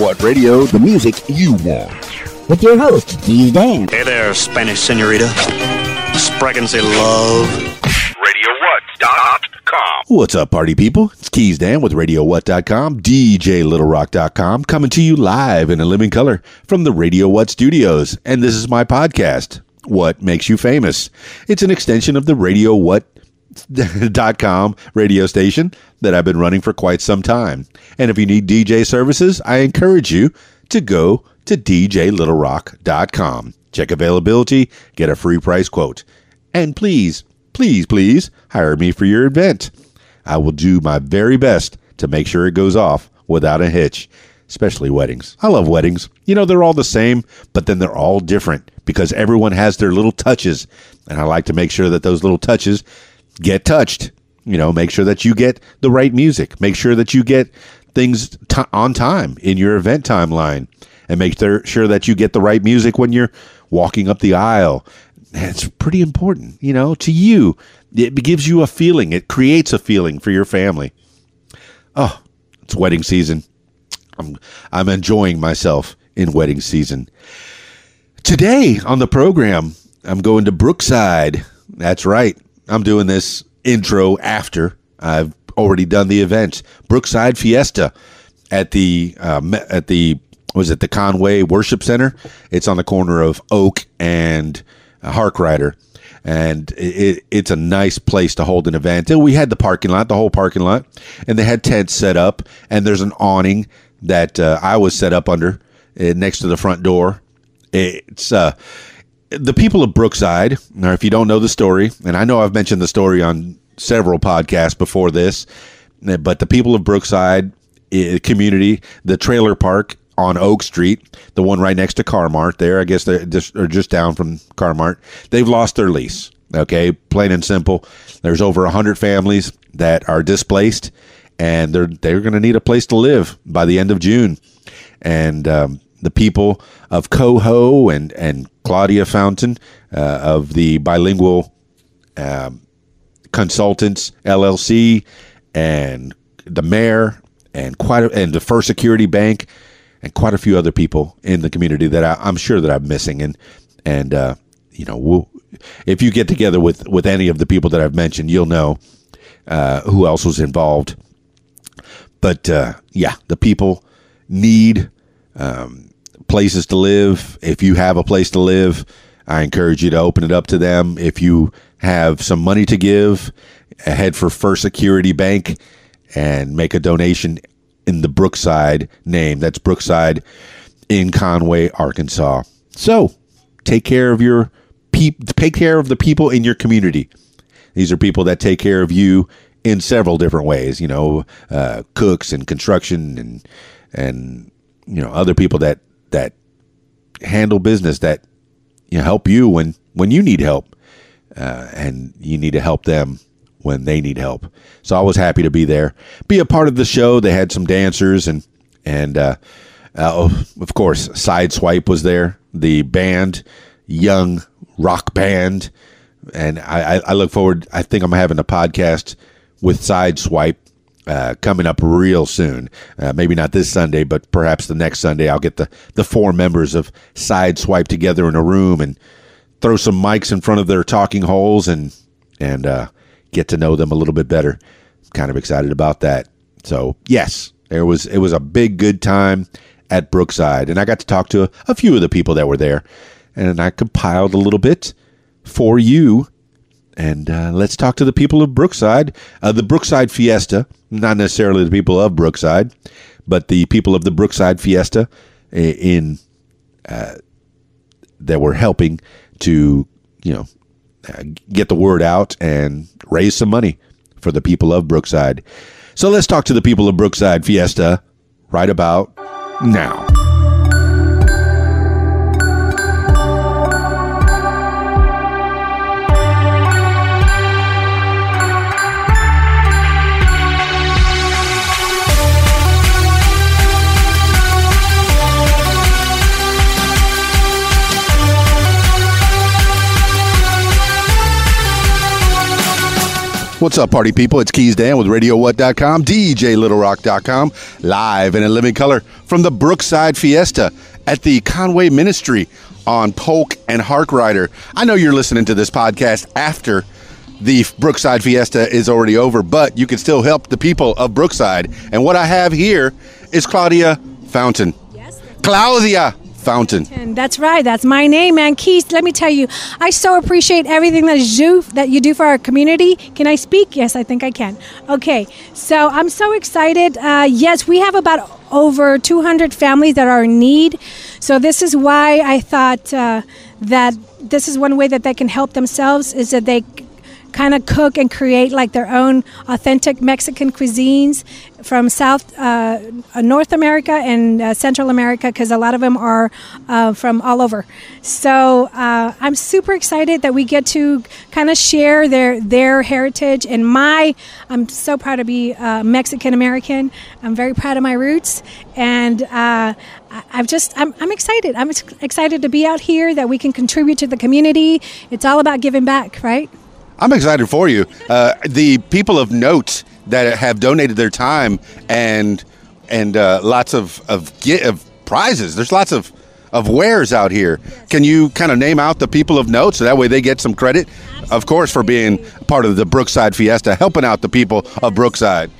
What Radio, the music you want. With your host, Keys Dan. Hey there, Spanish senorita. Spraggins love. RadioWhat.com. What's up, party people? It's Keys Dan with RadioWhat.com, DJLittleRock.com, coming to you live in a living color from the Radio What studios. And this is my podcast, What Makes You Famous. It's an extension of the Radio What dot com radio station that I've been running for quite some time. And if you need DJ services, I encourage you to go to djlittlerock.com. Check availability, get a free price quote. And please, please, please hire me for your event. I will do my very best to make sure it goes off without a hitch, especially weddings. I love weddings. You know, they're all the same, but then they're all different because everyone has their little touches. And I like to make sure that those little touches get touched. You know, make sure that you get the right music. Make sure that you get things t- on time in your event timeline, and make sure that you get the right music when you're walking up the aisle. It's pretty important, you know, to you. It gives you a feeling. It creates a feeling for your family. Oh, it's wedding season. I'm I'm enjoying myself in wedding season. Today on the program, I'm going to Brookside. That's right. I'm doing this intro after I've already done the event. Brookside Fiesta at the uh, at the was it the Conway Worship Center? It's on the corner of Oak and Harkrider, and it, it's a nice place to hold an event. And we had the parking lot, the whole parking lot, and they had tents set up, and there's an awning that uh, I was set up under uh, next to the front door. It's uh, the people of Brookside, or if you don't know the story, and I know I've mentioned the story on several podcasts before this, but the people of Brookside eh, community, the trailer park on Oak Street, the one right next to Carmart there, I guess they're just, or just down from Carmart, they've lost their lease. Okay, plain and simple. There's over 100 families that are displaced, and they're, they're going to need a place to live by the end of June. And, um, the people of Coho and, and Claudia Fountain uh, of the Bilingual um, Consultants LLC and the mayor and quite a, and the First Security Bank and quite a few other people in the community that I, am sure that I'm missing and and uh, you know we'll, if you get together with with any of the people that I've mentioned, you'll know uh, who else was involved. But uh, yeah, the people need um, places to live. If you have a place to live, I encourage you to open it up to them. If you have some money to give, head for First Security Bank and make a donation in the Brookside name. That's Brookside in Conway, Arkansas. So take care of your peop- take care of the people in your community. These are people that take care of you in several different ways. You know, uh, cooks and construction and and you know other people that that handle business that you know, help you when when you need help, uh, and you need to help them when they need help. So I was happy to be there, be a part of the show. They had some dancers and and uh, uh, of course Sideswipe was there, the band, young rock band, and I, I look forward. I think I'm having a podcast with Sideswipe uh, coming up real soon. Uh, maybe not this Sunday, but perhaps the next Sunday. I'll get the, the four members of Sideswipe together in a room and throw some mics in front of their talking holes and and uh, get to know them a little bit better. Kind of excited about that. So yes, there was it was a big good time at Brookside, and I got to talk to a, a few of the people that were there, and I compiled a little bit for you and uh, let's talk to the people of Brookside, uh, the Brookside Fiesta, not necessarily the people of Brookside, but the people of the Brookside Fiesta in uh, that were helping to, you know, uh, get the word out and raise some money for the people of Brookside. So let's talk to the people of Brookside Fiesta right about now. What's up, party people? It's Keys Dan with RadioWhat.com, DJLittleRock.com, live and in living color from the Brookside Fiesta at the Conway Ministry on Polk and Harkrider. I know you're listening to this podcast after the Brookside Fiesta is already over, but you can still help the people of Brookside. And what I have here is Claudia Fountain. Yes. Claudia Fountain. And that's right. That's my name, man. Keith, let me tell you, I so appreciate everything that you that you do for our community. Can I speak? Yes, I think I can. Okay. So I'm so excited. Uh, yes, we have about over 200 families that are in need. So this is why I thought uh, that this is one way that they can help themselves is that they kind of cook and create like their own authentic Mexican cuisines from South uh, North America and uh, Central America because a lot of them are uh, from all over. So uh, I'm super excited that we get to kind of share their their heritage and my. I'm so proud to be uh, Mexican American. I'm very proud of my roots and. Uh, I've just, I'm, I'm excited. I'm excited to be out here, that we can contribute to the community. It's all about giving back, right? I'm excited for you. Uh, the people of note that have donated their time and and uh, lots of of, get, of prizes. There's lots of of wares out here. Can you kind of name out the people of note so that way they get some credit? Of course, for being part of the Brookside Fiesta, helping out the people of Brookside.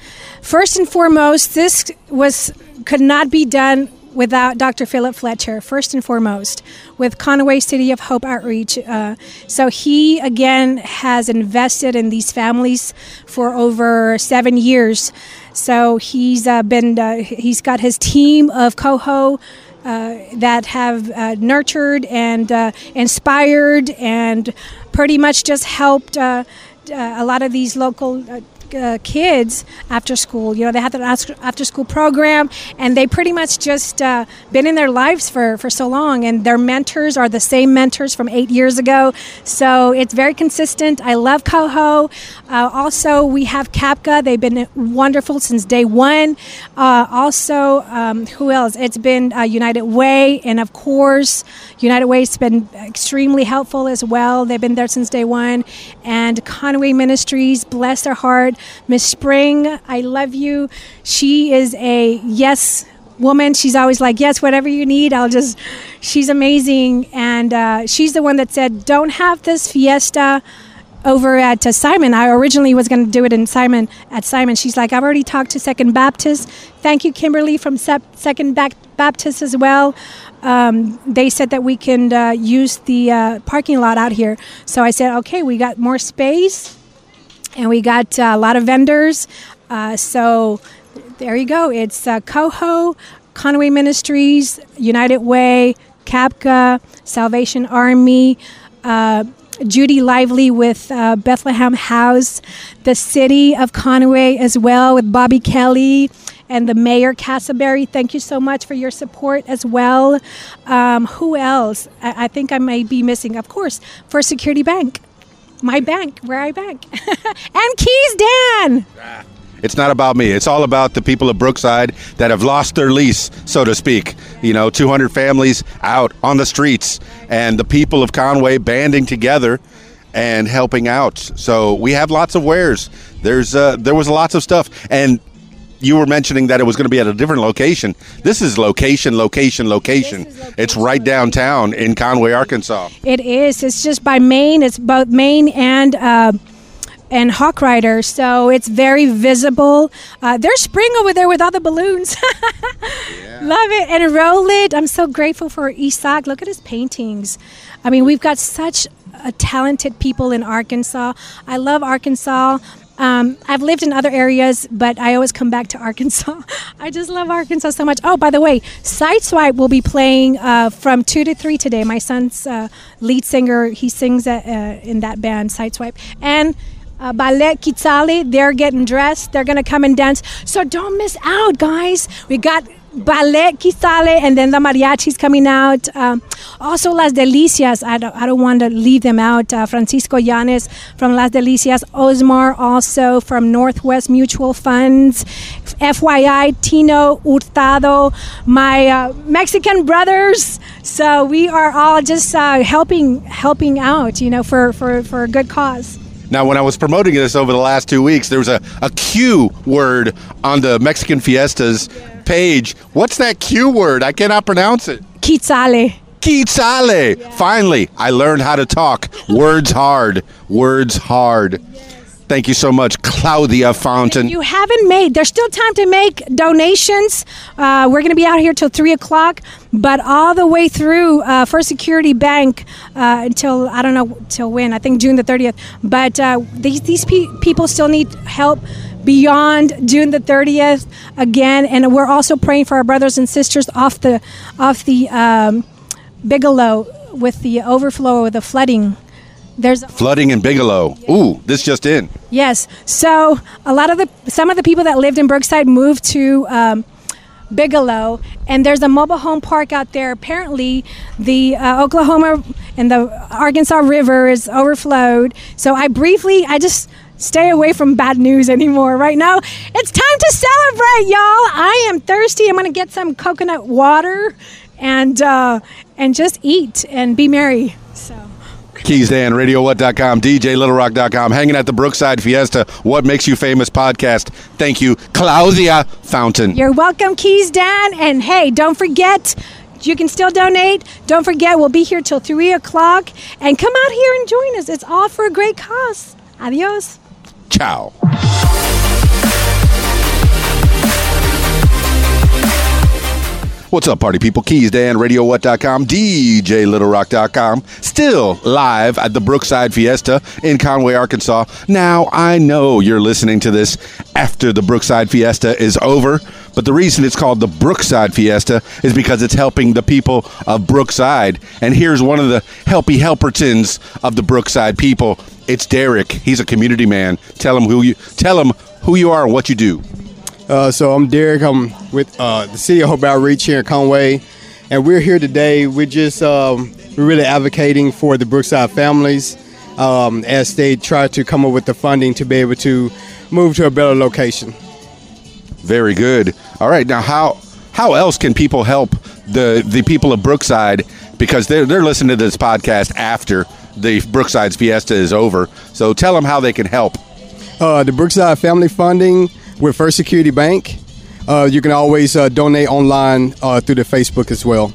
First and foremost, this was could not be done without Dr. Philip Fletcher, first and foremost, with Conway City of Hope Outreach. Uh, so he, again, has invested in these families for over seven years. So he's uh, been, uh, he's got his team of coho. Uh, that have uh, nurtured and uh, inspired and pretty much just helped a lot of these local uh, kids after school. You know, they have an after school program, and they pretty much just uh, been in their lives for, for so long, and their mentors are the same mentors from eight years ago. So it's very consistent. I love Coho. Uh, also, we have CAPCA. They've been wonderful since day one. Uh, also, um, who else? It's been uh, United Way, and of course, United Way's been extremely helpful as well. They've been there since day one. And Conway Ministries, bless their heart. Miss Spring, I love you. She is a yes woman. She's always like, yes, whatever you need, I'll just. She's amazing, and uh, she's the one that said, don't have this fiesta over at uh, Simon. I originally was going to do it in Simon at Simon. She's like, I've already talked to Second Baptist. Thank you, Kimberly from Second Baptist as well. Um, they said that we can uh, use the uh, parking lot out here. So I said, okay, we got more space and we got uh, a lot of vendors. Uh, so there you go. It's uh, Coho, Conway Ministries, United Way, CAPCA, Salvation Army. Uh, Judy Lively with uh, Bethlehem House, the city of Conway as well with Bobby Kelly and the mayor Castleberry. Thank you so much for your support as well. Um, who else? I-, I think I may be missing, of course, First Security Bank my bank, where I bank. and Keys Dan. It's not about me. It's all about the people of Brookside that have lost their lease, so to speak. You know, 200 families out on the streets, and the people of Conway banding together and helping out. So we have lots of wares. There's uh, there was lots of stuff, and you were mentioning that it was going to be at a different location. This is location, location, location. location it's right downtown in Conway, Arkansas. It is. It's just by Main. It's both Main and. Uh, and Harkrider, so it's very visible. Uh, there's spring over there with all the balloons. yeah. Love it and roll it. I'm so grateful for Isak. Look at his paintings. I mean, we've got such uh, talented people in Arkansas. I love Arkansas. Um, I've lived in other areas, but I always come back to Arkansas. I just love Arkansas so much. Oh, by the way, Sideswipe will be playing uh, from 2 to 3 today. My son's uh, lead singer, he sings at, uh, in that band, Sideswipe. And uh, Ballet Quetzale, they're getting dressed. They're going to come and dance. So don't miss out, guys. We got ballet Quetzale, and then the mariachis coming out. Um, also, Las Delicias. I don't, I don't want to leave them out. Uh, Francisco Yanes from Las Delicias. Osmar also from Northwest Mutual Funds. FYI, Tino Hurtado, my uh, Mexican brothers. So we are all just uh, helping helping out, you know, for, for, for a good cause. Now, when I was promoting this over the last two weeks, there was a, a Q word on the Mexican Fiestas page. What's that Q word? I cannot pronounce it. Quetzale. Quetzale. Finally, I learned how to talk. Words hard. Words hard. Thank you so much, Claudia Fountain. You haven't made. There's still time to make donations. Uh, we're going to be out here till three o'clock, but all the way through uh, First Security Bank uh, until I don't know till when. I think June the thirtieth. But uh, these these pe- people still need help beyond June the thirtieth again, and we're also praying for our brothers and sisters off the off the um, Bigelow with the overflow of the flooding. There's Flooding in Bigelow. Ooh, this just in. Yes. So a lot of the some of the people that lived in Brookside moved to um, Bigelow, and there's a mobile home park out there. Apparently, the uh, Oklahoma and the Arkansas River is overflowed. So I briefly, I just stay away from bad news anymore. Right now, it's time to celebrate, y'all. I am thirsty. I'm gonna get some coconut water and uh, and just eat and be merry. So. Keys Dan, RadioWhat.com, DJLittleRock.com, hanging at the Brookside Fiesta, What Makes You Famous podcast. Thank you, Claudia Fountain. You're welcome, Keys Dan. And hey, don't forget, you can still donate. Don't forget, we'll be here till 3 o'clock. And come out here and join us. It's all for a great cause. Adios. Ciao. What's up, party people? Keys Dan, Radio What.com, DJ RadioWhat.com, DJLittleRock.com. Still live at the Brookside Fiesta in Conway, Arkansas. Now, I know you're listening to this after the Brookside Fiesta is over, but the reason it's called the Brookside Fiesta is because it's helping the people of Brookside. And here's one of the helpy helpertons of the Brookside people. It's Derrick. He's a community man. Tell him who you tell him who you are and what you do. Uh, so I'm Derrick. I'm with uh, the City of Hope Outreach here in Conway, and we're here today. We're just um, we're really advocating for the Brookside families um, as they try to come up with the funding to be able to move to a better location. Very good. All right, now how how else can people help the the people of Brookside because they're they're listening to this podcast after the Brookside's Fiesta is over. So tell them how they can help. Uh, the Brookside Family Funding with First Security Bank. Uh, you can always uh, donate online uh, through the Facebook as well.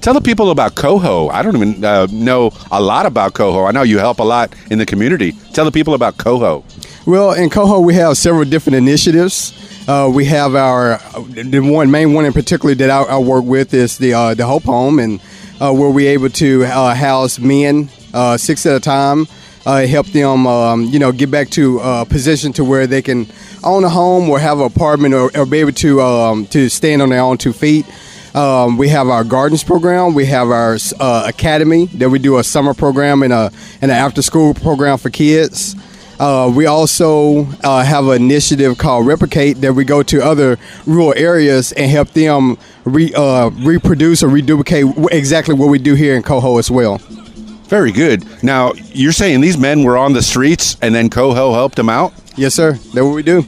Tell the people about Coho. I don't even uh, know a lot about Coho. I know you help a lot in the community. Tell the people about Coho. Well, in Coho, we have several different initiatives. Uh, we have our the one main one in particular that I, I work with is the uh, the Hope Home, and uh, where we're able to uh, house men uh, six at a time, uh, help them um, you know get back to a position to where they can own a home or have an apartment or, or be able to um, to stand on their own two feet. Um, we have our gardens program. We have our uh, academy that we do a summer program and a and an after school program for kids. Uh, we also uh, have an initiative called Replicate that we go to other rural areas and help them re, uh, reproduce or reduplicate exactly what we do here in Coho as well. Very good. Now you're saying these men were on the streets and then Coho helped them out. Yes, sir. That's what we do.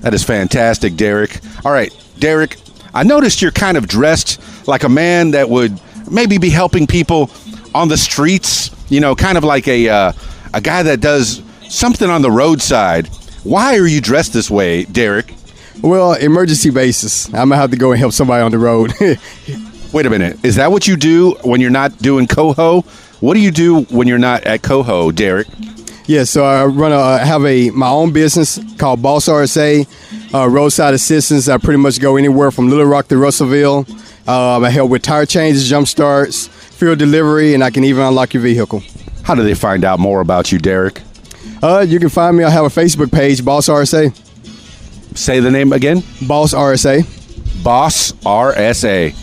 That is fantastic, Derrick. All right, Derrick, I noticed you're kind of dressed like a man that would maybe be helping people on the streets, you know, kind of like a uh, a guy that does something on the roadside. Why are you dressed this way, Derrick? Well, emergency basis. I'm gonna have to go and help somebody on the road. Wait a minute. Is that what you do when you're not doing coho? What do you do when you're not at coho, Derrick? Yeah, so I run a I have a my own business called Boss RSA, uh, roadside assistance. I pretty much go anywhere from Little Rock to Russellville. Um, I help with tire changes, jump starts, fuel delivery, and I can even unlock your vehicle. How do they find out more about you, Derrick? Uh, you can find me. I have a Facebook page, Boss RSA. Say the name again. Boss RSA. Boss RSA.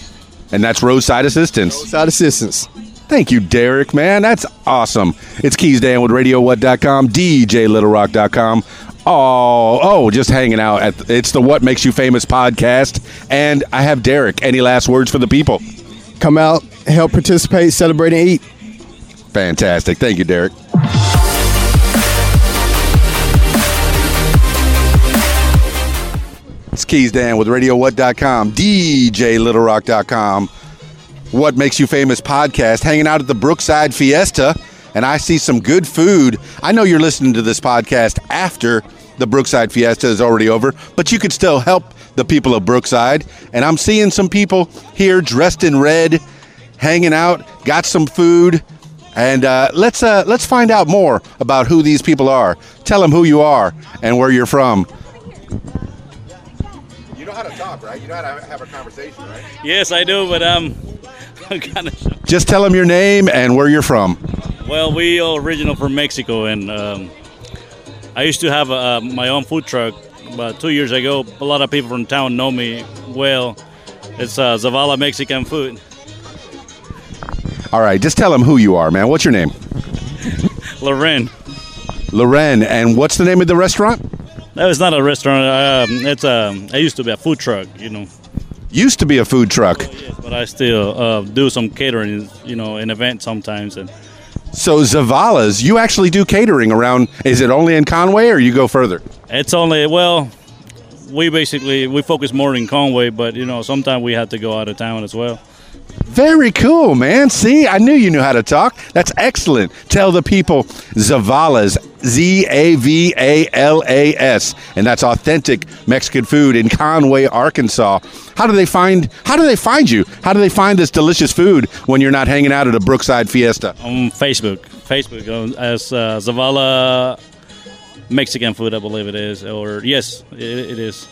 And that's roadside assistance. Roadside assistance. Thank you, Derrick, man. That's awesome. It's Keys Dan with RadioWhat.com, DJLittleRock.com. Oh, oh, just hanging out at it's the What Makes You Famous podcast, and I have Derrick. Any last words for the people? Come out, help participate, celebrate, and eat. Fantastic. Thank you, Derrick. It's Keys Dan with RadioWhat.com, DJLittleRock.com. What Makes You Famous podcast, hanging out at the Brookside Fiesta and I see some good food. I know you're listening to this podcast after the Brookside Fiesta is already over, but you could still help the people of Brookside. And I'm seeing some people here dressed in red, hanging out, got some food. And uh, let's uh, let's find out more about who these people are. Tell them who you are and where you're from. You know how to talk, right? You know how to have a conversation, right? Yes, I do, but um, I'm kind of Just tell them your name and where you're from. well. We are original from Mexico, and um, I used to have uh, my own food truck. About two years ago, a lot of people from town know me well. It's uh, Zavala Mexican food. All right, just tell them who you are, man. What's your name? Loren. Loren, and what's the name of the restaurant? That is not a restaurant. Um, it's um, I used to be a food truck, you know, Used to be a food truck. but I still uh, do some catering, you know, in events sometimes. And So Zavala's, you actually do catering around. Is it only in Conway, or you go further? it's only well, we basically we focus more in Conway, but you know, sometimes we have to go out of town as well. Very cool, man. See, I knew you knew how to talk. That's excellent. Tell the people Zavala's, Z A V A L A S, and that's authentic Mexican food in Conway, Arkansas. How do they find? How do they find you? How do they find this delicious food when you're not hanging out at a Brookside Fiesta? on Facebook. Facebook uh, as uh, Zavala Mexican food, I believe it is, or yes, it, it is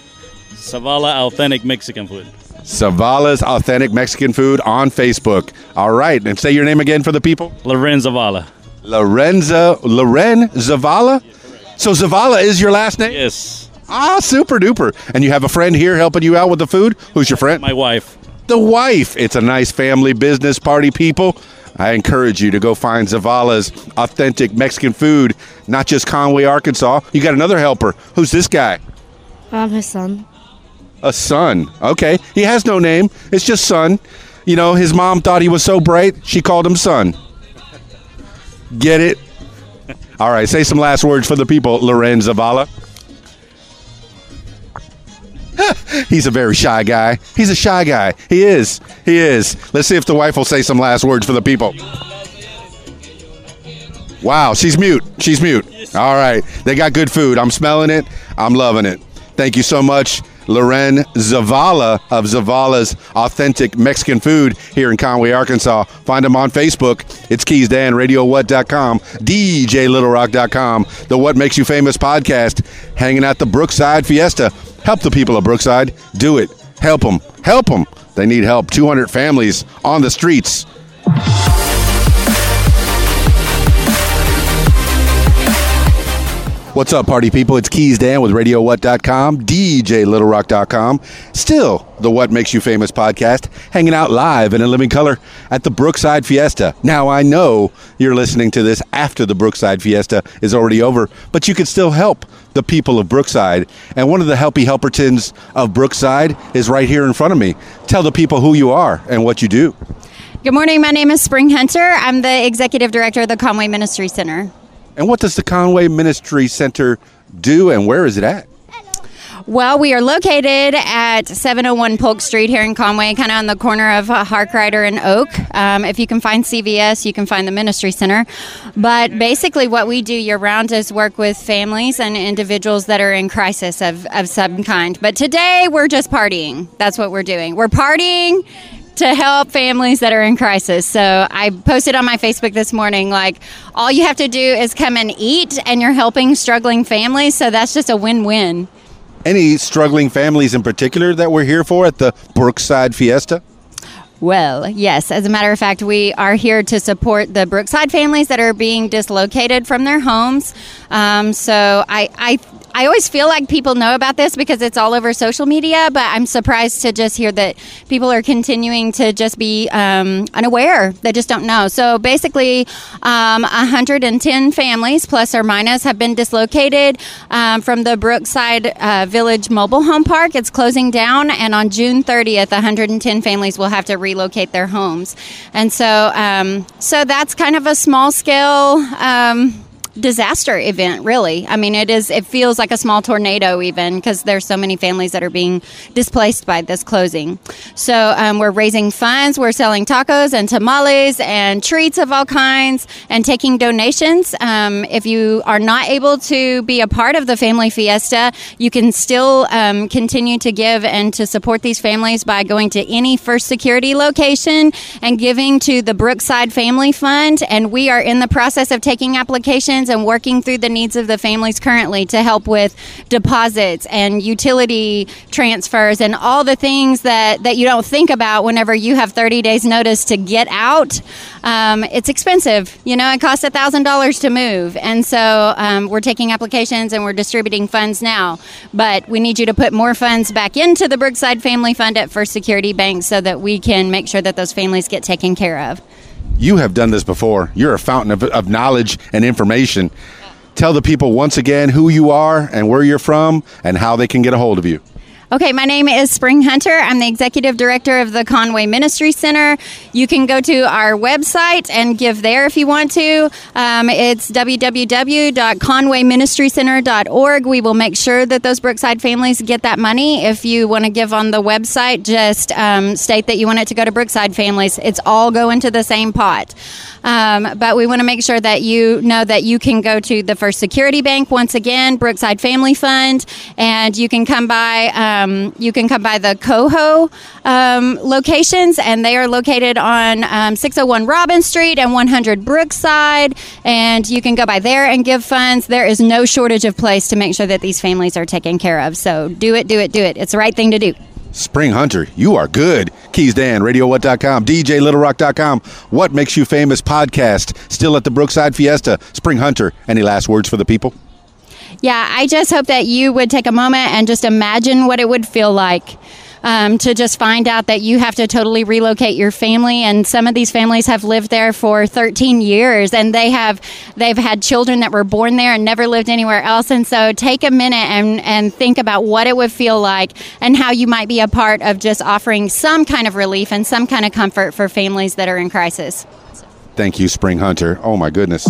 Zavala Authentic Mexican food. Zavala's authentic Mexican food on Facebook. All right, and say your name again for the people. Loren Zavala. Lorenza Loren Zavala. So Zavala is your last name? Yes, Ah, super duper. And you have a friend here helping you out with the food? Who's your friend? my wife. the wife. It's a nice family business party, people. I encourage you to go find Zavala's authentic Mexican food, not just Conway, Arkansas. You got another helper. Who's this guy? I'm his son. A son. Okay. He has no name. It's just son. You know, his mom thought he was so bright, she called him son. Get it? All right, say some last words for the people, Loren Zavala. He's a very shy guy. He's a shy guy. He is. He is. Let's see if the wife will say some last words for the people. Wow, she's mute. She's mute. All right. They got good food. I'm smelling it. I'm loving it. Thank you so much, Loren Zavala of Zavala's Authentic Mexican Food here in Conway, Arkansas. Find him on Facebook. It's Keys Dan, RadioWhat.com, DJLittleRock.com, the What Makes You Famous podcast, hanging at the Brookside Fiesta. Help the people of Brookside. Do it. Help them. Help them. They need help. 200 families on the streets. What's up, party people? It's Keys Dan with RadioWhat.com, DJLittleRock.com. Still the What Makes You Famous podcast, hanging out live and in living color at the Brookside Fiesta. Now, I know you're listening to this after the Brookside Fiesta is already over, but you can still help the people of Brookside. And one of the helpy helpertons of Brookside is right here in front of me. Tell the people who you are and what you do. Good morning. My name is Spring Hunter. I'm the executive director of the Conway Ministry Center. And what does the Conway Ministry Center do and where is it at? Well, we are located at 701 Polk Street here in Conway, kind of on the corner of uh, Harkrider and Oak. Um, if you can find CVS, you can find the Ministry Center. But basically, what we do year round is work with families and individuals that are in crisis of, of some kind. But today, we're just partying. That's what we're doing. We're partying to help families that are in crisis. So I posted on my Facebook this morning like all you have to do is come and eat and you're helping struggling families, so that's just a win-win. Any struggling families in particular that we're here for at the Brookside Fiesta? Well, yes. As a matter of fact, we are here to support the Brookside families that are being dislocated from their homes. Um, so I, I, I always feel like people know about this because it's all over social media, but I'm surprised to just hear that people are continuing to just be um, unaware. They just don't know. So basically, um, 110 families, plus or minus, have been dislocated um, from the Brookside uh, Village Mobile Home Park. It's closing down, and on June 30th, 110 families will have to relocate their homes. And so, um, so that's kind of a small scale. Um, disaster event, really. I mean, it is. It feels like a small tornado, even because there's so many families that are being displaced by this closing. So um, we're raising funds. We're selling tacos and tamales and treats of all kinds, and taking donations. Um, if you are not able to be a part of the family fiesta, you can still um, continue to give and to support these families by going to any First Security location and giving to the Brookside Family Fund. And we are in the process of taking applications and working through the needs of the families currently to help with deposits and utility transfers and all the things that, that you don't think about whenever you have 30 days notice to get out. Um, it's expensive. You know, it costs $1,000 to move. And so um, we're taking applications and we're distributing funds now. But we need you to put more funds back into the Brookside Family Fund at First Security Bank so that we can make sure that those families get taken care of. You have done this before. You're a fountain of, of knowledge and information. Tell the people once again who you are and where you're from and how they can get a hold of you. Okay, my name is Spring Hunter. I'm the executive director of the Conway Ministry Center. You can go to our website and give there if you want to. Um, it's www.conwayministrycenter.org. We will make sure that those Brookside families get that money. If you want to give on the website, just um, state that you want it to go to Brookside families. It's all going to the same pot. Um, but we want to make sure that you know that you can go to the First Security Bank once again, Brookside Family Fund, and you can come by. Um, you can come by the Coho um, locations, and they are located on um, 601 Robin Street and 100 Brookside. And you can go by there and give funds. There is no shortage of place to make sure that these families are taken care of. So do it, do it, do it. It's the right thing to do. Spring Hunter, you are good. Keys Dan, RadioWhat.com, DJLittleRock.com. What Makes You Famous podcast. Still at the Brookside Fiesta. Spring Hunter, any last words for the people? Yeah, I just hope that you would take a moment and just imagine what it would feel like. Um, to just find out that you have to totally relocate your family and some of these families have lived there for 13 years and they have they've had children that were born there and never lived anywhere else and so take a minute and, and think about what it would feel like and how you might be a part of just offering some kind of relief and some kind of comfort for families that are in crisis Thank you, Spring Hunter. Oh, my goodness.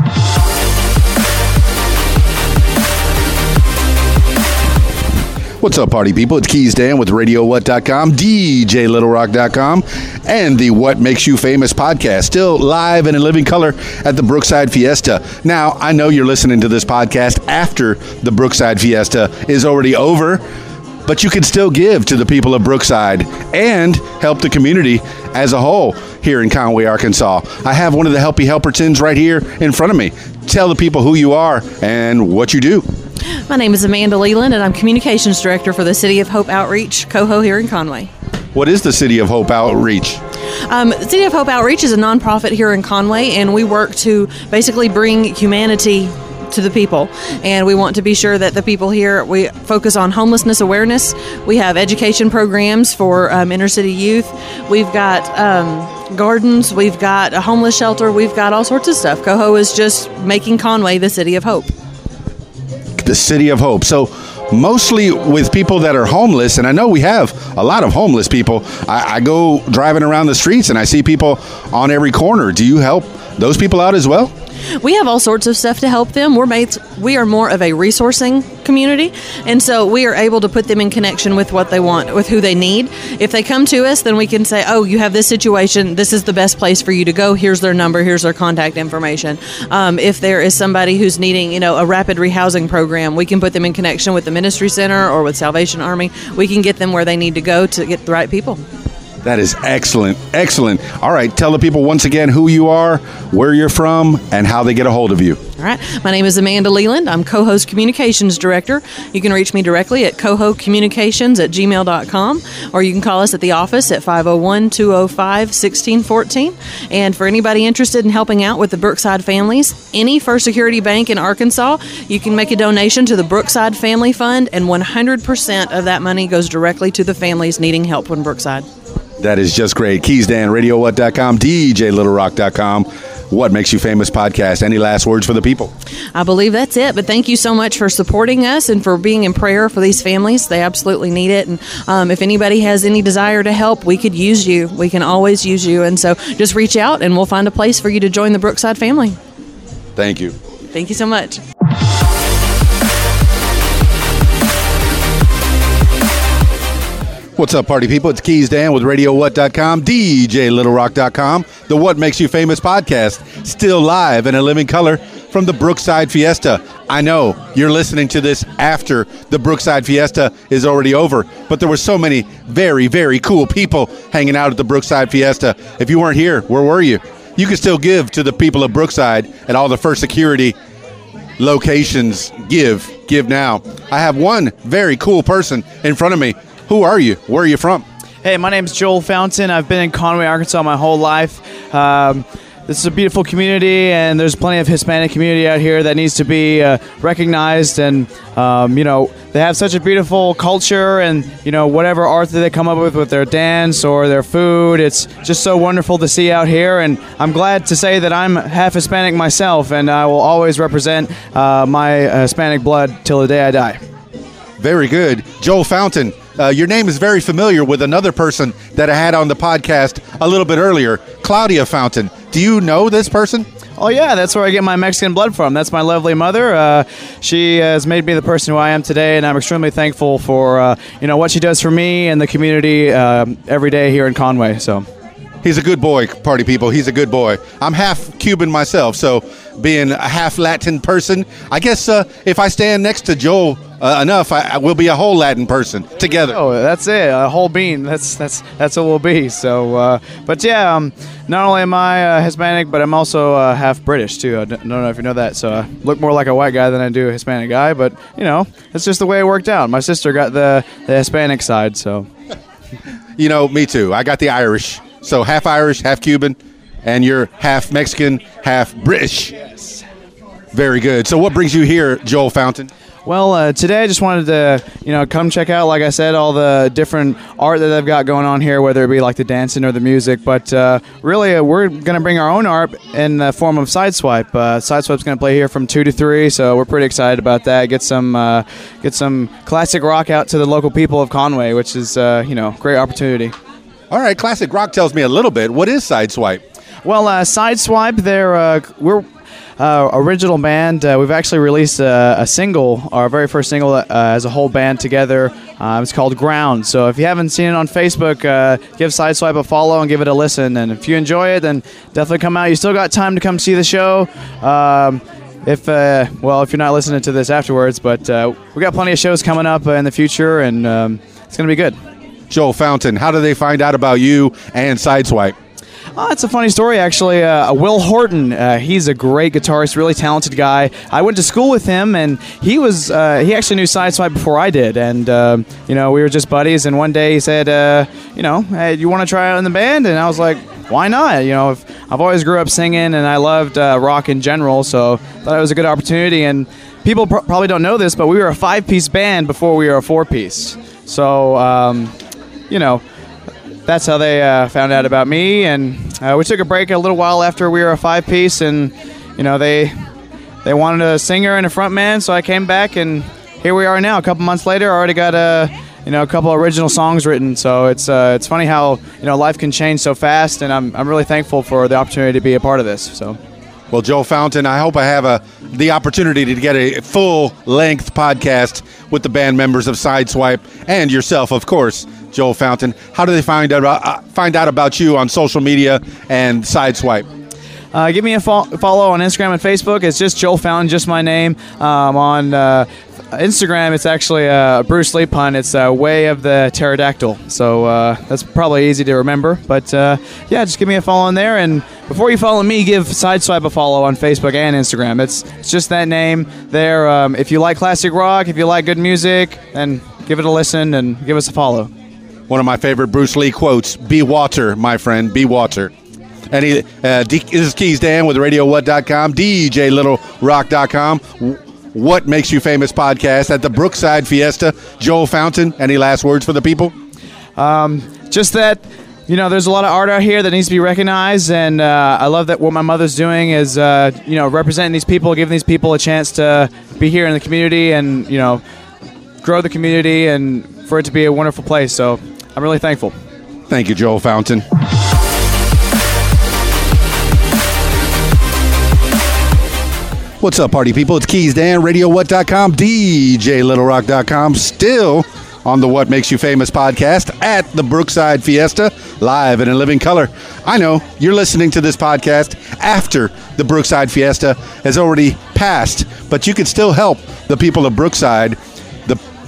What's up, party people? It's Keys Dan with RadioWhat.com, DJLittleRock.com, and the What Makes You Famous podcast, still live and in living color at the Brookside Fiesta. Now, I know you're listening to this podcast after the Brookside Fiesta is already over, but you can still give to the people of Brookside and help the community as a whole here in Conway, Arkansas. I have one of the Helpy Helpertons right here in front of me. Tell the people who you are and what you do. My name is Amanda Leland, and I'm Communications Director for the City of Hope Outreach, Coho, here in Conway. What is the City of Hope Outreach? Um, the City of Hope Outreach is a nonprofit here in Conway, and we work to basically bring humanity to the people. And we want to be sure that the people here, we focus on homelessness awareness. We have education programs for um, inner city youth. We've got um, gardens. We've got a homeless shelter. We've got all sorts of stuff. Coho is just making Conway the City of Hope. The City of Hope. So, mostly with people that are homeless, and I know we have a lot of homeless people. I, I go driving around the streets and I see people on every corner. Do you help those people out as well? We have all sorts of stuff to help them. We're mates, we are more of a resourcing community, and so we are able to put them in connection with what they want, with who they need. If they come to us, then we can say, "Oh, you have this situation. This is the best place for you to go. Here's their number. Here's their contact information." Um, if there is somebody who's needing, you know, a rapid rehousing program, we can put them in connection with the ministry center or with Salvation Army. We can get them where they need to go to get the right people. That is excellent. Excellent. All right. Tell the people once again who you are, where you're from, and how they get a hold of you. All right. My name is Amanda Leland. I'm Coho's communications director. You can reach me directly at cohocommunications at gmail.com or you can call us at the office at 501 205 1614. And for anybody interested in helping out with the Brookside families, any First Security Bank in Arkansas, you can make a donation to the Brookside Family Fund, and 100% of that money goes directly to the families needing help in Brookside. That is just great. Keys Dan, RadioWhat.com, DJLittleRock.com. What Makes You Famous podcast. Any last words for the people? I believe that's it. But thank you so much for supporting us and for being in prayer for these families. They absolutely need it. And um, if anybody has any desire to help, we could use you. We can always use you. And so just reach out and we'll find a place for you to join the Brookside family. Thank you. Thank you so much. What's up, party people? It's Keys Dan with RadioWhat.com, DJLittleRock.com, the What Makes You Famous podcast, still live in a living color from the Brookside Fiesta. I know you're listening to this after the Brookside Fiesta is already over, but there were so many very, very cool people hanging out at the Brookside Fiesta. If you weren't here, where were you? You can still give to the people of Brookside and all the First Security locations. Give, give now. I have one very cool person in front of me. Who are you? Where are you from? Hey, my name's Joel Fountain. I've been in Conway, Arkansas my whole life. Um, this is a beautiful community, and there's plenty of Hispanic community out here that needs to be uh, recognized. And um, you know, they have such a beautiful culture, and you know, whatever art that they come up with with their dance or their food, it's just so wonderful to see out here. And I'm glad to say that I'm half Hispanic myself, and I will always represent uh, my Hispanic blood till the day I die. Very good. Joel Fountain, uh, your name is very familiar with another person that I had on the podcast a little bit earlier, Claudia Fountain. Do you know this person? Oh yeah, that's where I get my Mexican blood from. That's my lovely mother. Uh, she has made me the person who I am today, and I'm extremely thankful for uh, you know what she does for me and the community uh, every day here in Conway. So. He's a good boy, party people. He's a good boy. I'm half Cuban myself, so being a half Latin person, I guess uh, if I stand next to Joel uh, enough, I, I will be a whole Latin person together. Oh, that's it, a whole bean. That's that's that's what we'll be. So, uh, but yeah, um, not only am I uh, Hispanic, but I'm also uh, half British too. I don't know if you know that. So I look more like a white guy than I do a Hispanic guy. But you know, that's just the way it worked out. My sister got the the Hispanic side, so. you know, me too. I got the Irish. So half Irish, half Cuban, and you're half Mexican, half British. Yes. Very good. So what brings you here, Joel Fountain? Well, uh, today I just wanted to, you know, come check out, like I said, all the different art that they've got going on here, whether it be like the dancing or the music. But uh, really, uh, we're going to bring our own art in the form of Sideswipe. Uh, Sideswipe's going to play here from two to three, so we're pretty excited about that. Get some, uh, get some classic rock out to the local people of Conway, which is, uh, you know, great opportunity. All right, classic rock tells me a little bit. What is Sideswipe? Well, uh, Sideswipe, they're uh, we're uh, original band. Uh, we've actually released a, a, single, our very first single uh, as a whole band together. Uh, it's called Ground. So if you haven't seen it on Facebook, uh, give Sideswipe a follow and give it a listen. And if you enjoy it, then definitely come out. You still got time to come see the show. Um, if uh, well, if you're not listening to this afterwards, but we got plenty of shows coming up in the future, and um, it's going to be good. Joel Fountain, how do they find out about you and Sideswipe? Oh, it's a funny story, actually. Uh, Will Horton, uh, he's a great guitarist, really talented guy. I went to school with him, and he was uh, he actually knew Sideswipe before I did, and um, you know we were just buddies. And one day he said, uh, you know, hey, you want to try out in the band? And I was like, why not? You know, if, I've always grew up singing, and I loved uh, rock in general, so thought it was a good opportunity. And people pr- probably don't know this, but we were a five piece band before we were a four piece. So. Um, you know, that's how they uh, found out about me. And uh, we took a break a little while after we were a five piece, and you know they they wanted a singer and a front man, so I came back, and here we are now. A couple months later, I already got a you know a couple original songs written. So it's uh, it's funny how you know life can change so fast, and I'm I'm really thankful for the opportunity to be a part of this. So. Well, Joe Fountain, I hope I have a the opportunity to get a full length podcast with the band members of Sideswipe and yourself, of course, Joel Fountain. How do they find out about, uh, find out about you on social media and Sideswipe? Uh, give me a fo- follow on Instagram and Facebook. It's just Joel Fountain, just my name. Um, on uh, Instagram, it's actually a Bruce Lee pun. It's uh, Way of the Pterodactyl. So uh, that's probably easy to remember. But uh, yeah, just give me a follow on there. And before you follow me, give Sideswipe a follow on Facebook and Instagram. It's, it's just that name there. Um, if you like classic rock, if you like good music, then give it a listen and give us a follow. One of my favorite Bruce Lee quotes Be water, my friend, be water. And he, uh, this is Keys Dan with RadioWhat.com, DJLittleRock.com. What Makes You Famous podcast at the Brookside Fiesta. Joel Fountain, any last words for the people? Um, just that you know, there's a lot of art out here that needs to be recognized, and uh, I love that what my mother's doing is, uh, you know, representing these people, giving these people a chance to be here in the community, and you know, grow the community, and for it to be a wonderful place. So I'm really thankful. Thank you, Joel Fountain. What's up, party people? It's Keys Dan, RadioWhat.com, DJLittleRock.com. Still on the What Makes You Famous podcast at the Brookside Fiesta, live and in living color. I know you're listening to this podcast after the Brookside Fiesta has already passed, but you can still help the people of Brookside.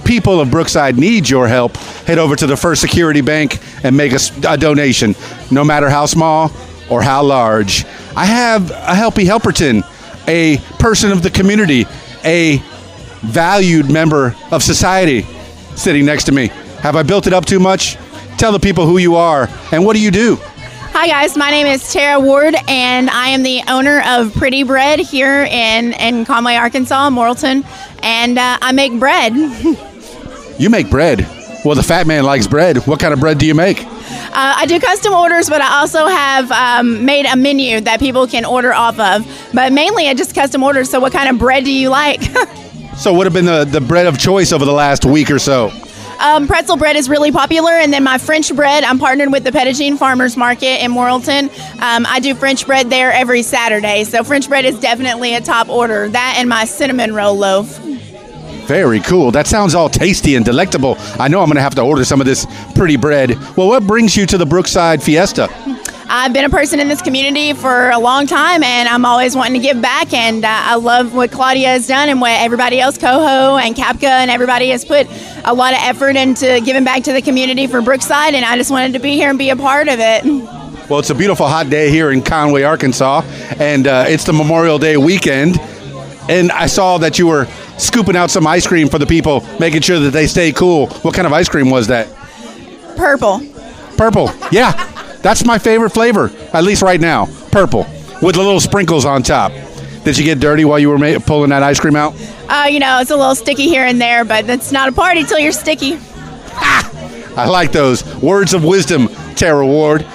People of Brookside need your help. Head over to the First Security Bank and make a donation, no matter how small or how large. I have a Helpy Helperton, a person of the community, a valued member of society sitting next to me. Have I built it up too much? Tell the people who you are and what do you do? Hi guys, my name is Tara Ward, and I am the owner of Pretty Bread here in in Conway, Arkansas, Morrilton, and uh, I make bread. You make bread. Well, the fat man likes bread. What kind of bread do you make? Uh, I do custom orders, but I also have um, made a menu that people can order off of. But mainly, I just custom orders. So, what kind of bread do you like? So, what have been the, the bread of choice over the last week or so? um, pretzel bread is really popular, and then my French bread. I'm partnered with the Petit Jean Farmers Market in Morrilton. Um, I do French bread there every Saturday, so French bread is definitely a top order. That and my cinnamon roll loaf. Very cool. That sounds all tasty and delectable. I know I'm going to have to order some of this pretty bread. Well, what brings you to the Brookside Fiesta? I've been a person in this community for a long time, and I'm always wanting to give back. And uh, I love what Claudia has done, and what everybody else, Coho and CAPCA, and everybody has put a lot of effort into giving back to the community for Brookside. And I just wanted to be here and be a part of it. Well, it's a beautiful hot day here in Conway, Arkansas, and uh, it's the Memorial Day weekend. And I saw that you were scooping out some ice cream for the people, making sure that they stay cool. What kind of ice cream was that? Purple. Purple. Yeah, that's my favorite flavor, at least right now. Purple, with the little sprinkles on top. Did you get dirty while you were ma- pulling that ice cream out? Uh, you know, it's a little sticky here and there, but that's not a party till you're sticky. I like those words of wisdom, Tara Ward.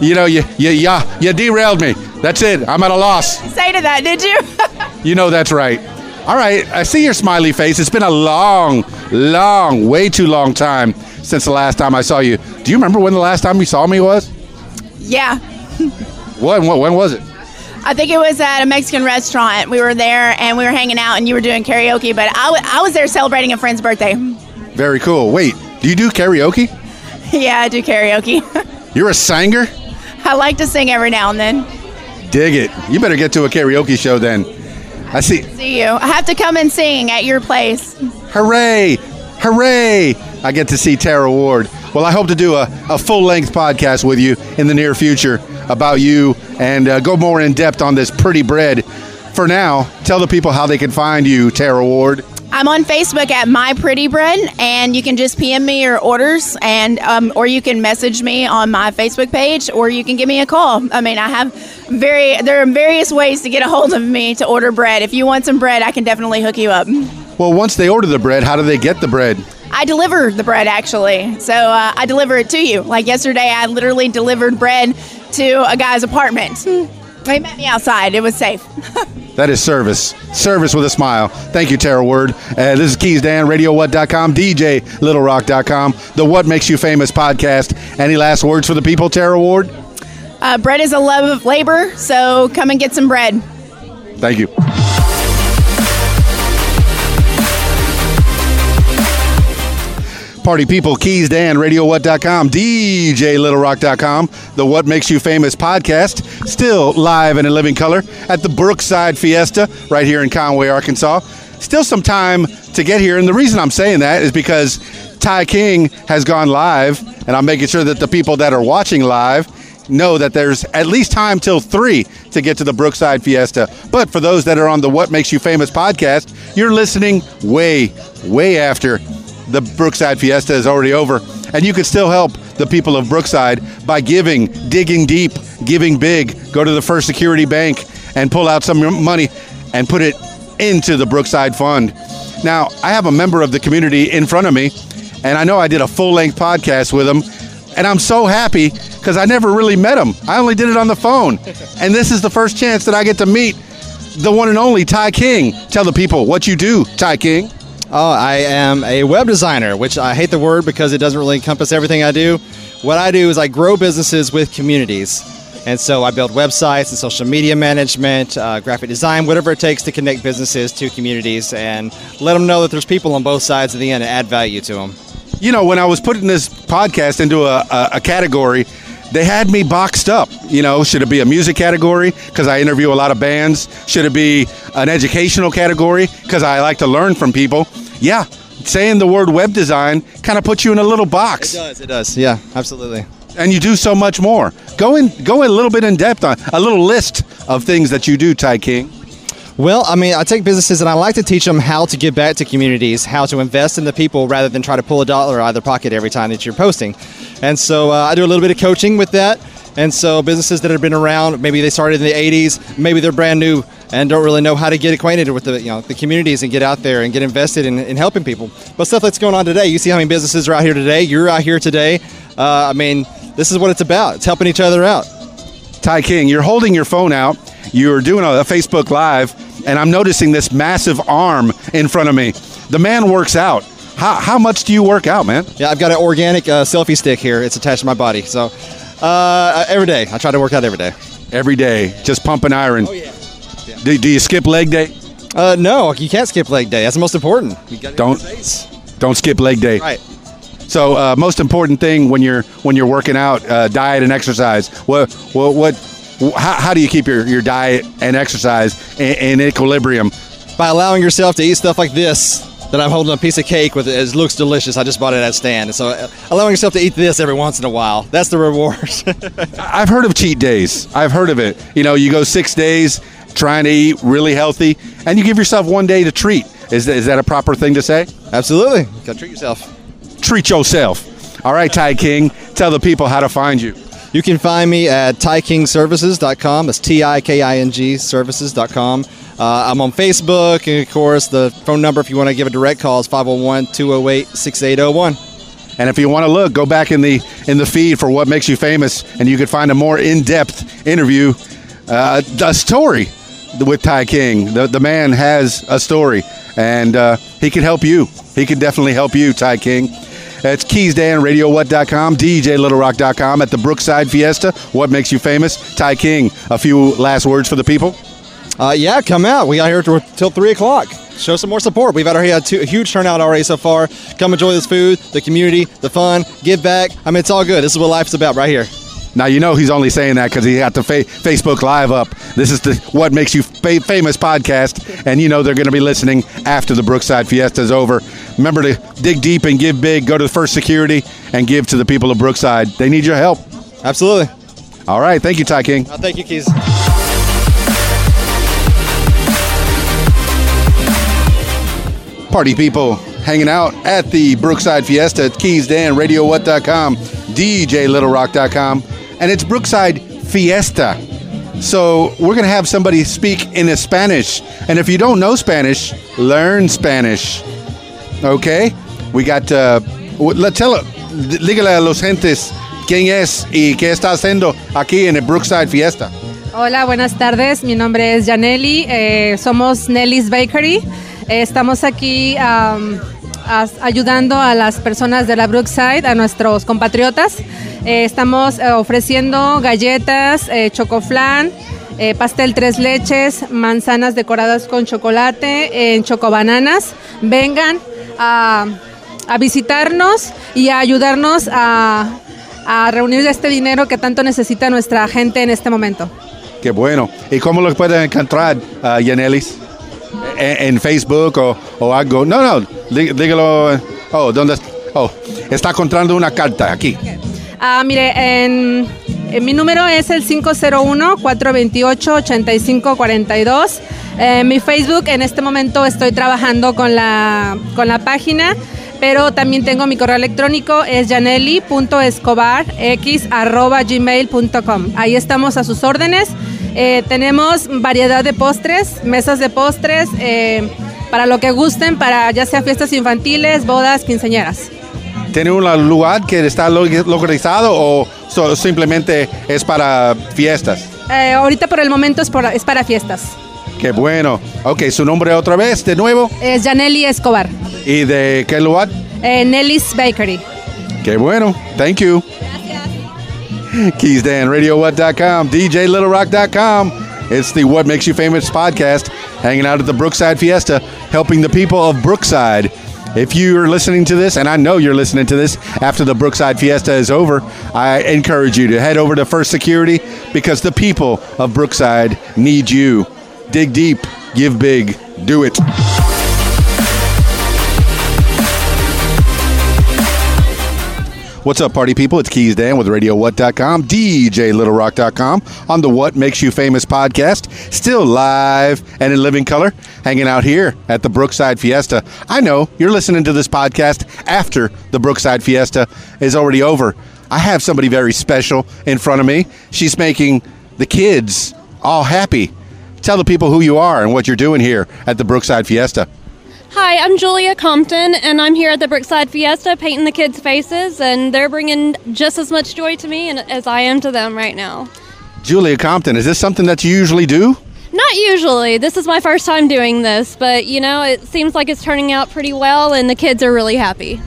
you know, you, you, yeah, you derailed me. That's it. I'm at a loss. Say to that, did you? You know that's right. All right, I see your smiley face. It's been a long, long, way too long time since the last time I saw you. Do you remember when the last time you saw me was? yeah. When, when, when was it? I think it was at a Mexican restaurant. We were there and we were hanging out, and you were doing karaoke. But I, w- I was there celebrating a friend's birthday. Very cool. Wait, do you do karaoke? yeah, I do karaoke. You're a singer? I like to sing every now and then. Dig it. You better get to a karaoke show then. I see. See you. I have to come and sing at your place. Hooray! Hooray! I get to see Tara Ward. Well, I hope to do a, a full length podcast with you in the near future about you and uh, go more in depth on this pretty bread. For now, tell the people how they can find you, Tara Ward. I'm on Facebook at My Pretty Bread, and you can just PM me your orders, and um, or you can message me on my Facebook page, or you can give me a call. I mean, I have very there are various ways to get a hold of me to order bread. If you want some bread, I can definitely hook you up. Well, once they order the bread, how do they get the bread? I deliver the bread actually, so uh, I deliver it to you. Like yesterday, I literally delivered bread to a guy's apartment. They met me outside. It was safe. That is service. Service with a smile. Thank you, Tara Ward. Uh, this is Keys Dan, RadioWhat.com, DJ LittleRock.com, the What Makes You Famous podcast. Any last words for the people, Tara Ward? Uh, bread is a love of labor, so come and get some bread. Thank you. Party people, Keys Dan, RadioWhat.com, DJ LittleRock.com, the What Makes You Famous podcast, still live and in living color at the Brookside Fiesta right here in Conway, Arkansas. Still some time to get here, and the reason I'm saying that is because Ti King has gone live, and I'm making sure that the people that are watching live know that there's at least time till three to get to the Brookside Fiesta. But for those that are on the What Makes You Famous podcast, you're listening way, way after the Brookside Fiesta is already over. And you can still help the people of Brookside by giving, digging deep, giving big. Go to the First Security Bank and pull out some money and put it into the Brookside Fund. Now, I have a member of the community in front of me, and I know I did a full length podcast with him, and I'm so happy because I never really met him. I only did it on the phone. And this is the first chance that I get to meet the one and only Ti King. Tell the people what you do, Ti King. Oh, I am a web designer, which I hate the word because it doesn't really encompass everything I do. What I do is I grow businesses with communities. And so I build websites and social media management, uh, graphic design, whatever it takes to connect businesses to communities and let them know that there's people on both sides of the end and add value to them. You know, when I was putting this podcast into a, a, a category, they had me boxed up. You know, should it be a music category because I interview a lot of bands? Should it be an educational category because I like to learn from people? Yeah, saying the word web design kind of puts you in a little box. It does. It does. Yeah, absolutely. And you do so much more. Go in, go in a little bit in depth on a little list of things that you do, Ti King. Well, I mean, I take businesses and I like to teach them how to give back to communities, how to invest in the people rather than try to pull a dollar out of their pocket every time that you're posting. And so uh, I do a little bit of coaching with that. And so businesses that have been around, maybe they started in the 80s, maybe they're brand new and don't really know how to get acquainted with the you know the communities and get out there and get invested in, in helping people. But stuff that's going on today, you see how many businesses are out here today. You're out here today. Uh, I mean, this is what it's about. It's helping each other out. Ti King, you're holding your phone out. You're doing a, a Facebook Live, and I'm noticing this massive arm in front of me. The man works out. How, how much do you work out, man? Yeah, I've got an organic uh, selfie stick here. It's attached to my body. So uh, every day, I try to work out every day. Every day, just pumping iron. Oh yeah. Do, do you skip leg day? Uh, no, you can't skip leg day. That's the most important. Don't don't skip leg day. Right. So, uh, most important thing when you're when you're working out, uh, diet and exercise. What what what? How, how do you keep your, your diet and exercise in, in equilibrium? By allowing yourself to eat stuff like this that I'm holding a piece of cake with. It looks delicious. I just bought it at a stand. So uh, allowing yourself to eat this every once in a while. That's the reward. I've heard of cheat days. I've heard of it. You know, you go six days trying to eat really healthy, and you give yourself one day to treat. Is that, is that a proper thing to say? Absolutely. Gotta treat yourself. Treat yourself. All right, Ti King, tell the people how to find you. You can find me at TiKingServices.com. That's T I K I N G Services.com. Uh, I'm on Facebook, and of course, the phone number if you want to give a direct call is 501 208 6801. And if you want to look, go back in the in the feed for what makes you famous, and you can find a more in-depth interview, uh, a story with Ti King. The the man has a story, and uh, he can help you. He can definitely help you, Ti King. It's KeysDan, RadioWhat.com, DJLittleRock.com at the Brookside Fiesta. What makes you famous? Ti King. A few last words for the people. Uh, yeah, come out. We got here till, till 3 o'clock. Show some more support. We've already had two, a huge turnout already so far. Come enjoy this food, the community, the fun, give back. I mean, it's all good. This is what life's about right here. Now you know he's only saying that because he got the fa- Facebook Live up. This is the What Makes You fa- Famous podcast, and you know they're going to be listening after the Brookside Fiesta is over. Remember to dig deep and give big. Go to the First Security and give to the people of Brookside. They need your help. Absolutely. All right, thank you, Ti King. Uh, thank you, Keys. Party people hanging out at the Brookside Fiesta at Keys Dan, RadioWhat.com, DJLittleRock.com, and it's Brookside Fiesta. So we're going to have somebody speak in Spanish. And if you don't know Spanish, learn Spanish. Okay? We got, uh, tell dígale a los gentes quién es y qué está haciendo aquí en el Brookside Fiesta. Hola, buenas tardes. Mi nombre es Yaneli. Eh, somos Nelly's Bakery. Eh, estamos aquí um, as- ayudando a las personas de la Brookside, a nuestros compatriotas. Eh, estamos eh, ofreciendo galletas, eh, chocoflan, pastel tres leches, manzanas decoradas con chocolate, en chocobananas. Vengan a, a visitarnos y a ayudarnos a, a reunir este dinero que tanto necesita nuestra gente en este momento. Qué bueno. ¿Y cómo lo pueden encontrar, uh, Yanelis? ¿En, en Facebook o, o algo? No, no, dí- dígalo. Oh, ¿dónde? Oh, está encontrando una carta aquí. Ah, mire, mi número es el 501-428-8542. Eh, mi Facebook, en este momento estoy trabajando con la, con la página, pero también tengo mi correo electrónico, es janelli.escobarx.gmail.com. Ahí estamos a sus órdenes. Eh, tenemos variedad de postres, mesas de postres, eh, para lo que gusten, para ya sea fiestas infantiles, bodas, quinceañeras. ¿Tiene un lugar que está lo- localizado o so- simplemente es para fiestas? Eh, ahorita por el momento es, por- es para fiestas. Qué bueno. Ok, su nombre otra vez, de nuevo. Es Janelli Escobar, ¿Y de qué lugar? eh, Nelly's Bakery. Qué bueno. Thank you. Keys Dan, RadioWhat.com, DJLittleRock.com. It's the What Makes You Famous podcast, hanging out at the Brookside Fiesta, helping the people of Brookside. If you are listening to this, and I know you're listening to this after the Brookside Fiesta is over, I encourage you to head over to First Security because the people of Brookside need you. Dig deep, give big, do it. What's up, party people? It's Keys Dan with RadioWhat.com, DJLittleRock.com on the What Makes You Famous podcast. Still live and in living color, hanging out here at the Brookside Fiesta. I know you're listening to this podcast after the Brookside Fiesta is already over. I have somebody very special in front of me. She's making the kids all happy. Tell the people who you are and what you're doing here at the Brookside Fiesta. Hi, I'm Julia Compton, and I'm here at the Brookside Fiesta painting the kids' faces, and they're bringing just as much joy to me as I am to them right now. Julia Compton, is this something that you usually do? Not usually. This is my first time doing this, but you know, it seems like it's turning out pretty well, and the kids are really happy.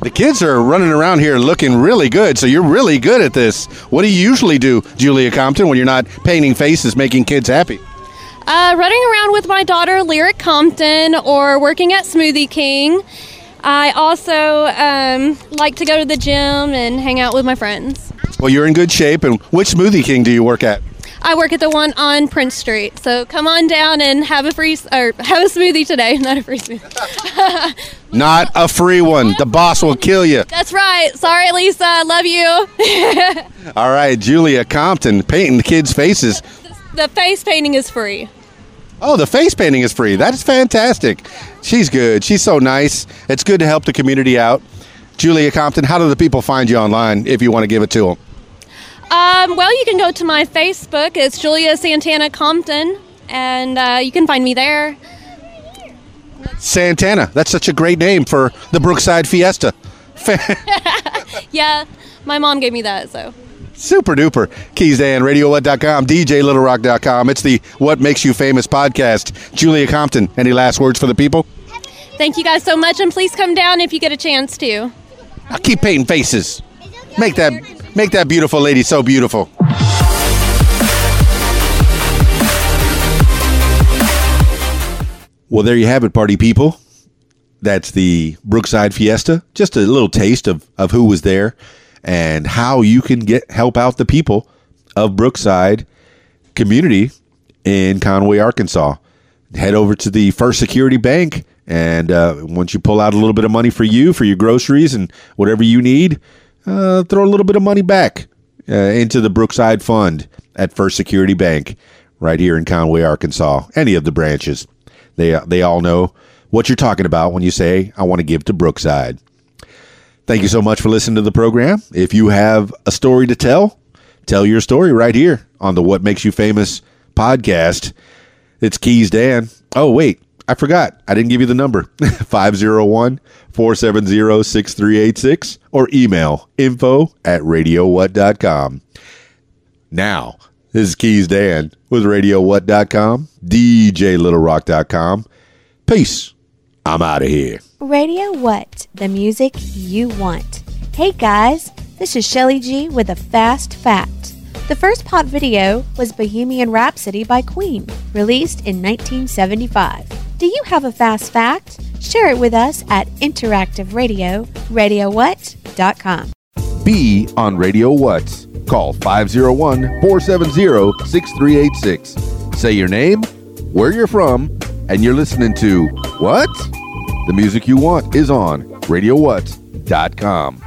The kids are running around here looking really good, so you're really good at this. What do you usually do, Julia Compton, when you're not painting faces, making kids happy? Uh, running around with my daughter, Lyric Compton, or working at Smoothie King. I also um, like to go to the gym and hang out with my friends. Well, you're in good shape. And which Smoothie King do you work at? I work at the one on Prince Street, so come on down and have a free or have a smoothie today, not a free smoothie. Not a free one. The boss will kill you. That's right. Sorry, Lisa. Love you. All right, Julia Compton, painting the kids' faces. the face painting is free. Oh, the face painting is free. That is fantastic. She's good. She's so nice. It's good to help the community out. Julia Compton, how do the people find you online if you want to give it to them? Um, well, you can go to my Facebook. It's Julia Santana Compton, and uh, you can find me there. Santana. That's such a great name for the Brookside Fiesta. Yeah, my mom gave me that, so. Super duper. Keys Dan, RadioWhat.com, DJLittleRock.com. It's the What Makes You Famous podcast. Julia Compton, any last words for the people? Thank you guys so much, and please come down if you get a chance to. I'll keep painting faces. Make that make that beautiful lady so beautiful. Well, there you have it, party people. That's the Brookside Fiesta. Just a little taste of, of who was there and how you can get help out the people of Brookside community in Conway, Arkansas. Head over to the First Security Bank, and uh, once you pull out a little bit of money for you, for your groceries and whatever you need, uh, throw a little bit of money back uh, into the Brookside Fund at First Security Bank right here in Conway, Arkansas. Any of the branches. They, they all know what you're talking about when you say, I want to give to Brookside. Thank you so much for listening to the program. If you have a story to tell, tell your story right here on the What Makes You Famous podcast. It's Keys Dan. Oh, wait, I forgot. I didn't give you the number 501 470 6386 or email info at radiowhat.com. Now, this is Keys Dan with radiowhat.com, DJLittleRock.com. Peace. I'm out of here. Radio What? The music you want. Hey guys, this is Shelly G with a fast fact. The first pop video was Bohemian Rhapsody by Queen, released in 1975. Do you have a fast fact? Share it with us at Interactive Radio, radiowhat.com. Be on Radio What. Call 501 470 6386. Say your name, where you're from, and you're listening to What? The music you want is on RadioWhat.com.